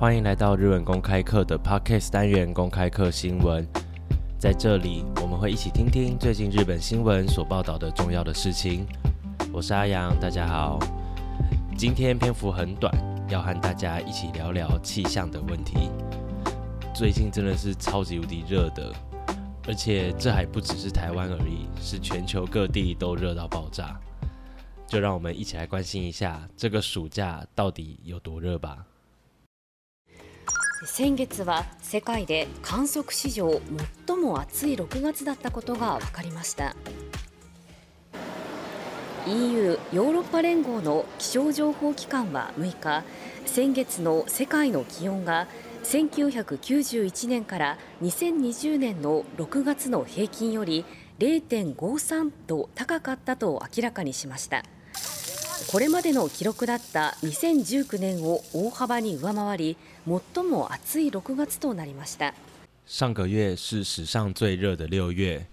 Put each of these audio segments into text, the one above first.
欢迎来到日文公开课的 Podcast 单元公开课新闻，在这里我们会一起听听最近日本新闻所报道的重要的事情。我是阿阳，大家好。今天篇幅很短，要和大家一起聊聊气象的问题。最近真的是超级无敌热的，而且这还不只是台湾而已，是全球各地都热到爆炸。就让我们一起来关心一下这个暑假到底有多热吧。先月は世界で観測史上最も暑い6月だったことが分かりました EU= ヨーロッパ連合の気象情報機関は6日先月の世界の気温が1991年から2020年の6月の平均より0.53度高かったと明らかにしました。これまでの記録だった2019年を大幅に上回り、最も暑い6月となりました。上个月是史上最热的六月。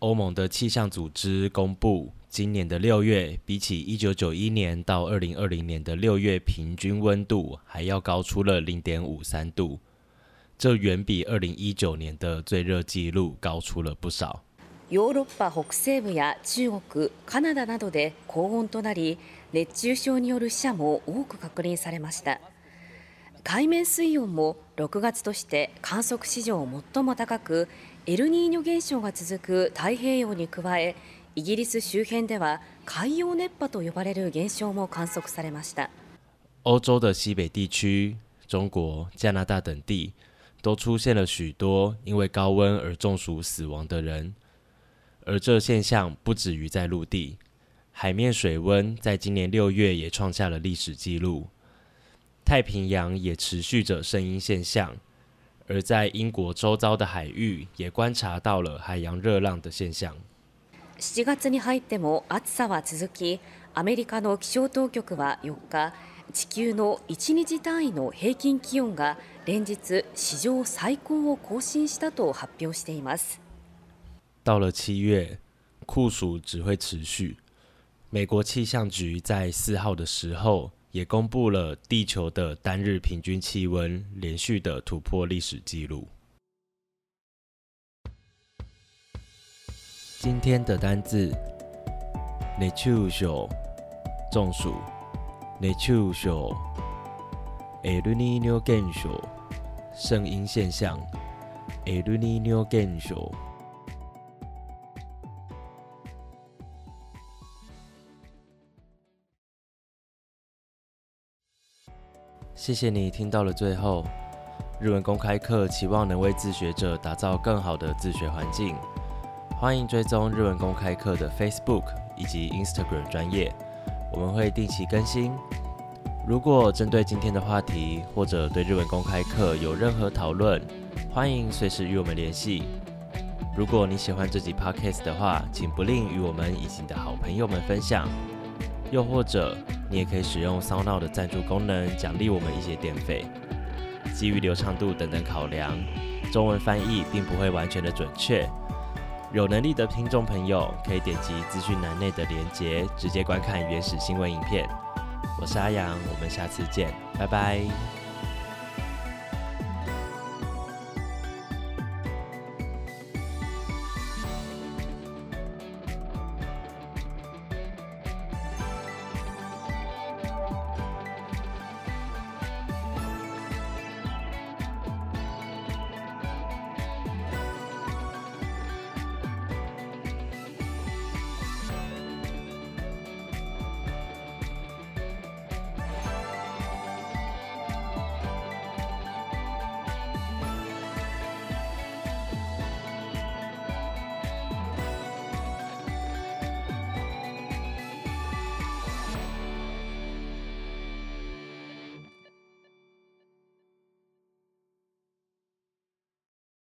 欧盟的气象组织公布，今年的六月比起1991年到2020年的六月平均温度还要高出了0.53度，这远比2019年的最热记录高出了不少。ヨーロッパ北西部や中国、カナダなどで高温となり熱中症による死者も多く確認されました海面水温も6月として観測史上最も高くエルニーニョ現象が続く太平洋に加えイギリス周辺では海洋熱波と呼ばれる現象も観測されました欧洲的西北地区、中国、加拿大等地都出现了许多因为高温而中暑死亡的人。而这现象不止于在陆地，海面水温在今年六月也创下了历史记录。太平洋也持续着声音现象，而在英国周遭的海域也观察到了海洋热浪的现象。七月に入っても暑さは続き、アメリカの気象当局は4日、地球の1日単位の平均気温が連日史上最高を更新したと発表しています。到了七月，酷暑只会持续。美国气象局在四号的时候也公布了地球的单日平均气温连续的突破历史记录。今天的单字 n a t u r a s h 中暑 n a t u r a show，El Nino 现象，El Nino 现象。谢谢你听到了最后。日文公开课期望能为自学者打造更好的自学环境，欢迎追踪日文公开课的 Facebook 以及 Instagram 专业，我们会定期更新。如果针对今天的话题或者对日文公开课有任何讨论，欢迎随时与我们联系。如果你喜欢这集 Podcast 的话，请不吝与我们以及你的好朋友们分享。又或者，你也可以使用骚脑的赞助功能，奖励我们一些电费。基于流畅度等等考量，中文翻译并不会完全的准确。有能力的听众朋友，可以点击资讯栏内的链接，直接观看原始新闻影片。我是阿阳，我们下次见，拜拜。